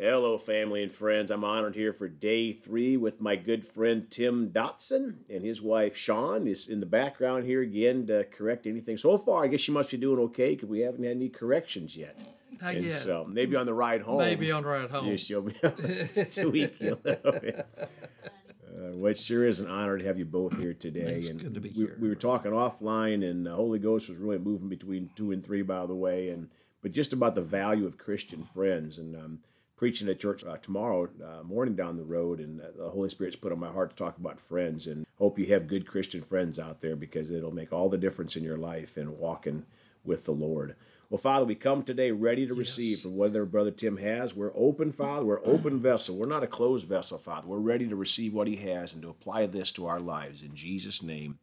Hello, family and friends. I'm honored here for day three with my good friend Tim Dotson and his wife Sean is in the background here again to correct anything. So far, I guess she must be doing okay because we haven't had any corrections yet. Not and yet. so maybe on the ride home. Maybe on the ride home. She'll be tweak you a little bit. Uh, well, it sure is an honor to have you both here today. It's and good to be we, here. We were talking offline, and the Holy Ghost was really moving between two and three, by the way, and but just about the value of Christian friends. And um, preaching at church uh, tomorrow uh, morning down the road, and uh, the Holy Spirit's put on my heart to talk about friends. And hope you have good Christian friends out there because it'll make all the difference in your life and walking with the Lord. Well, Father, we come today ready to receive from whatever Brother Tim has. We're open, Father. We're open vessel. We're not a closed vessel, Father. We're ready to receive what he has and to apply this to our lives. In Jesus' name,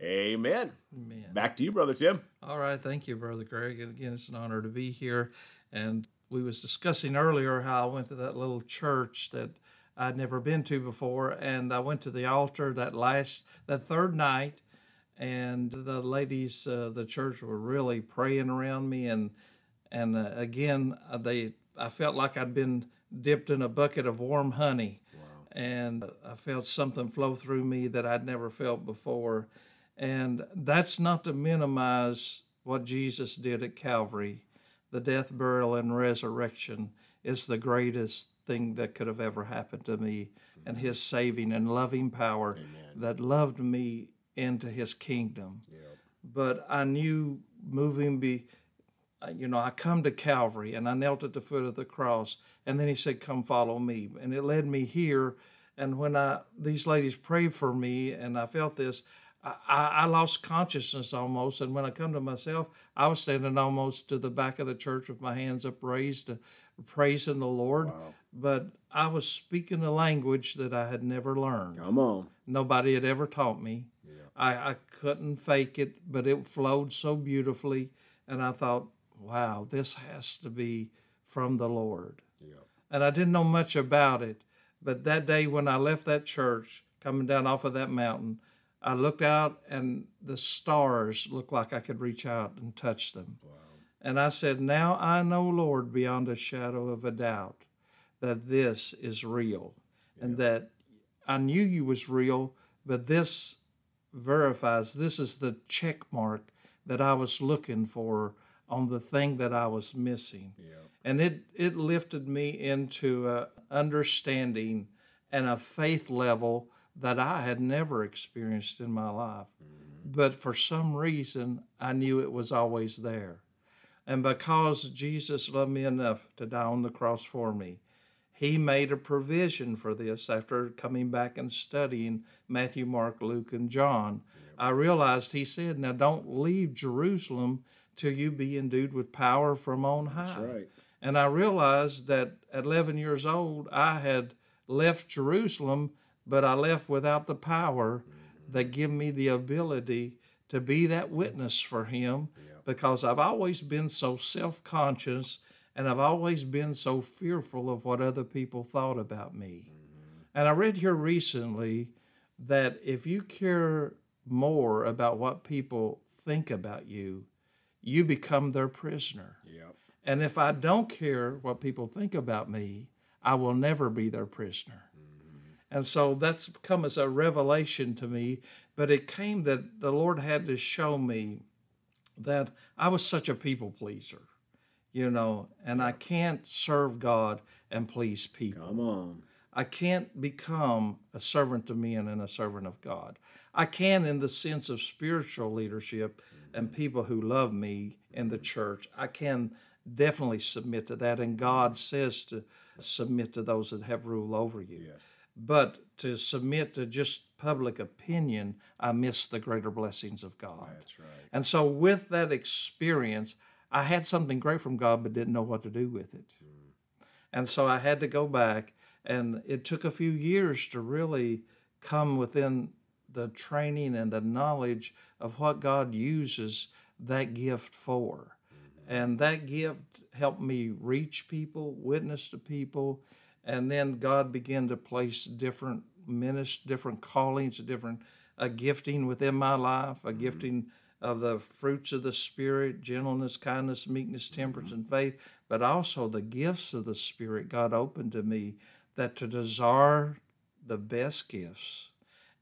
amen. Amen. Back to you, Brother Tim. All right, thank you, Brother Greg. And again, it's an honor to be here. And we was discussing earlier how I went to that little church that I'd never been to before, and I went to the altar that last that third night, and the ladies of the church were really praying around me, and and uh, again uh, they I felt like I'd been dipped in a bucket of warm honey, and I felt something flow through me that I'd never felt before, and that's not to minimize what Jesus did at Calvary. The death, burial, and resurrection is the greatest thing that could have ever happened to me, and His saving and loving power that loved me into His kingdom. But I knew moving be, uh, you know, I come to Calvary and I knelt at the foot of the cross, and then He said, "Come follow me," and it led me here. And when I these ladies prayed for me, and I felt this, I, I lost consciousness almost. And when I come to myself, I was standing almost to the back of the church with my hands upraised, uh, praising the Lord. But I was speaking a language that I had never learned. Come on. Nobody had ever taught me. I, I couldn't fake it, but it flowed so beautifully. And I thought, wow, this has to be from the Lord. And I didn't know much about it. But that day when I left that church, coming down off of that mountain, I looked out and the stars looked like I could reach out and touch them. And I said, Now I know, Lord, beyond a shadow of a doubt, that this is real and that I knew you was real, but this verifies this is the check mark that I was looking for on the thing that I was missing. And it, it lifted me into a understanding and a faith level that I had never experienced in my life. Mm-hmm. But for some reason, I knew it was always there. And because Jesus loved me enough to die on the cross for me, he made a provision for this after coming back and studying Matthew, Mark, Luke, and John. I realized he said, Now don't leave Jerusalem till you be endued with power from on high. That's right. And I realized that at 11 years old, I had left Jerusalem, but I left without the power mm-hmm. that give me the ability to be that witness for him because I've always been so self-conscious and I've always been so fearful of what other people thought about me. Mm-hmm. And I read here recently that if you care more about what people think about you, you become their prisoner. Yep. And if I don't care what people think about me, I will never be their prisoner. And so that's come as a revelation to me. But it came that the Lord had to show me that I was such a people pleaser, you know, and I can't serve God and please people. Come on. I can't become a servant of men and a servant of God. I can in the sense of spiritual leadership and people who love me in the church. I can definitely submit to that, and God says to submit to those that have rule over you. But to submit to just public opinion, I miss the greater blessings of God. That's right. And so, with that experience, I had something great from God, but didn't know what to do with it. Hmm. And so I had to go back, and it took a few years to really come within the training and the knowledge of what God uses that gift for. Mm-hmm. And that gift helped me reach people, witness to people, and then God began to place different ministers, different callings, different a gifting within my life, a mm-hmm. gifting of the fruits of the spirit, gentleness, kindness, meekness, temperance, mm-hmm. and faith. but also the gifts of the Spirit God opened to me that to desire the best gifts.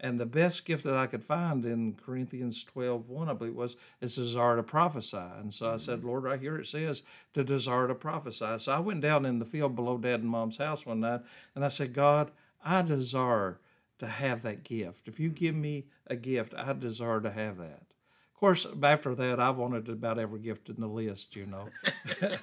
And the best gift that I could find in Corinthians 12, 1, I believe was, is desire to prophesy. And so I said, mm-hmm. Lord, right here it says to desire to prophesy. So I went down in the field below dad and mom's house one night and I said, God, I desire to have that gift. If you give me a gift, I desire to have that. Of course, after that, I wanted about every gift in the list, you know.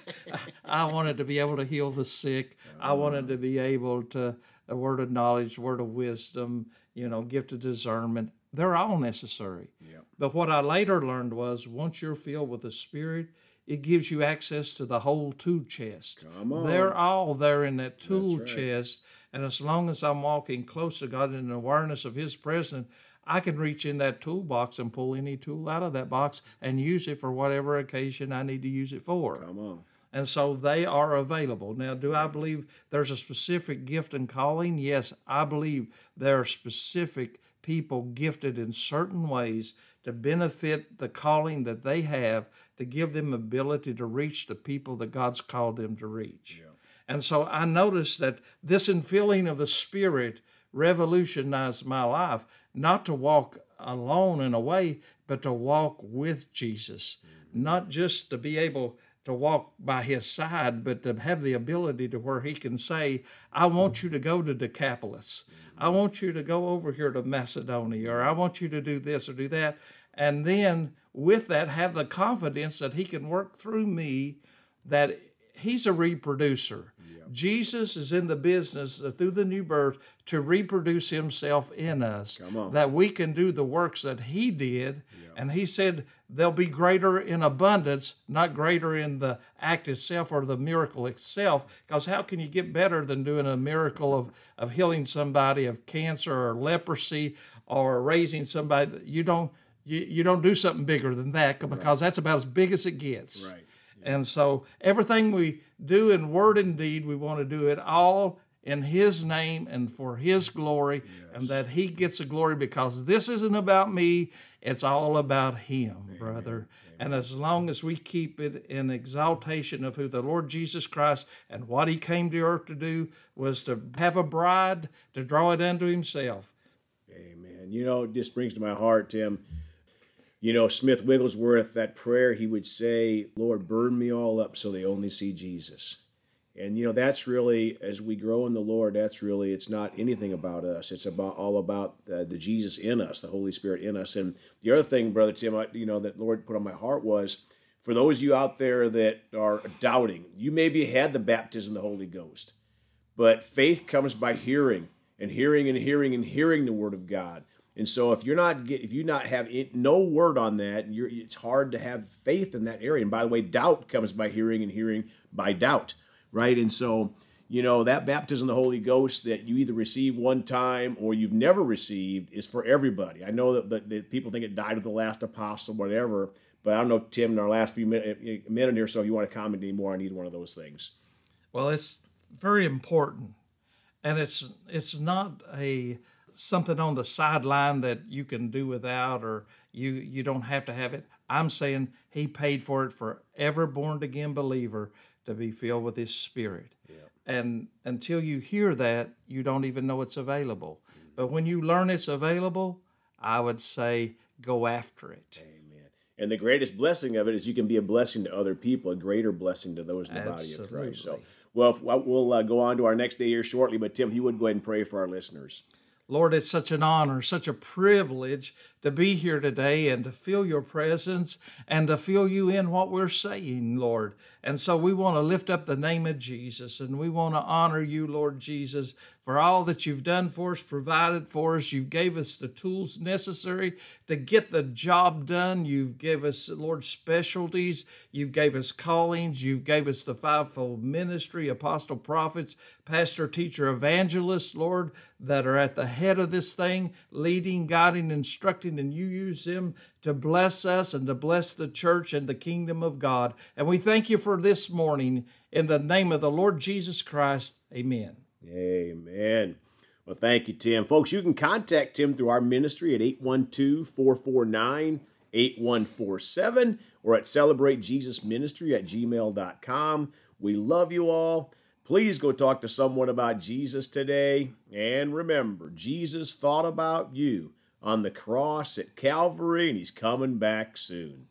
I wanted to be able to heal the sick. I wanted to be able to, a word of knowledge, word of wisdom, you know, gift of discernment. They're all necessary. Yep. But what I later learned was once you're filled with the Spirit, it gives you access to the whole tool chest. Come on. They're all there in that tool right. chest. And as long as I'm walking close to God in awareness of His presence, I can reach in that toolbox and pull any tool out of that box and use it for whatever occasion I need to use it for. Come on. And so they are available. Now, do I believe there's a specific gift and calling? Yes, I believe there are specific people gifted in certain ways to benefit the calling that they have to give them ability to reach the people that God's called them to reach. Yeah. And so I noticed that this infilling of the Spirit revolutionized my life, not to walk alone in a way, but to walk with Jesus, mm-hmm. not just to be able to walk by his side, but to have the ability to where he can say, I want you to go to Decapolis. I want you to go over here to Macedonia, or I want you to do this or do that. And then with that, have the confidence that he can work through me, that he's a reproducer. Jesus is in the business uh, through the new birth to reproduce himself in us, that we can do the works that he did. And he said they'll be greater in abundance, not greater in the act itself or the miracle itself. Because how can you get better than doing a miracle of, of healing somebody of cancer or leprosy or raising somebody? You don't you, you don't do something bigger than that because right. that's about as big as it gets. Right. And so everything we do in word and deed, we want to do it all in His name and for His glory, yes. and that He gets the glory because this isn't about me, it's all about Him, Amen. brother. Amen. And as long as we keep it in exaltation of who the Lord Jesus Christ and what He came to earth to do was to have a bride to draw it unto Himself. Amen. You know, this brings to my heart, Tim you know, Smith Wigglesworth, that prayer, he would say, Lord, burn me all up so they only see Jesus. And, you know, that's really, as we grow in the Lord, that's really, it's not anything about us. It's about all about the Jesus in us, the Holy Spirit in us. And the other thing, Brother Tim, you know, that Lord put on my heart was for those of you out there that are doubting, you maybe had the baptism of the Holy Ghost, but faith comes by hearing and hearing and hearing and hearing the Word of God. And so if you're not get if you not have it, no word on that, it's hard to have faith in that area. And by the way, doubt comes by hearing, and hearing by doubt, right? And so you know that baptism of the Holy Ghost that you either receive one time or you've never received is for everybody. I know that, that, that people think it died with the last apostle, whatever. But I don't know, Tim, in our last few minute, eh, eh, minute or so, if you want to comment anymore on either one of those things. Well, it's very important, and it's it's not a something on the sideline that you can do without or you you don't have to have it. I'm saying he paid for it for every born again believer to be filled with his spirit. Yeah. And until you hear that, you don't even know it's available. Mm-hmm. But when you learn it's available, I would say go after it. Amen. And the greatest blessing of it is you can be a blessing to other people, a greater blessing to those in the Absolutely. body of Christ. So, well, we'll uh, go on to our next day here shortly. But Tim, you would go ahead and pray for our listeners. Lord, it's such an honor, such a privilege to be here today and to feel your presence and to feel you in what we're saying, Lord. And so we want to lift up the name of Jesus and we want to honor you, Lord Jesus, for all that you've done for us, provided for us. You gave us the tools necessary to get the job done. You've gave us, Lord, specialties. You gave us callings. You gave us the fivefold ministry, apostle, prophets, pastor, teacher, evangelists, Lord, that are at the head of this thing, leading, guiding, instructing and you use them to bless us and to bless the church and the kingdom of God. And we thank you for this morning in the name of the Lord Jesus Christ. Amen. Amen. Well, thank you, Tim. Folks, you can contact Tim through our ministry at 812 449 8147 or at celebratejesusministry at gmail.com. We love you all. Please go talk to someone about Jesus today. And remember, Jesus thought about you on the cross at Calvary, and he's coming back soon.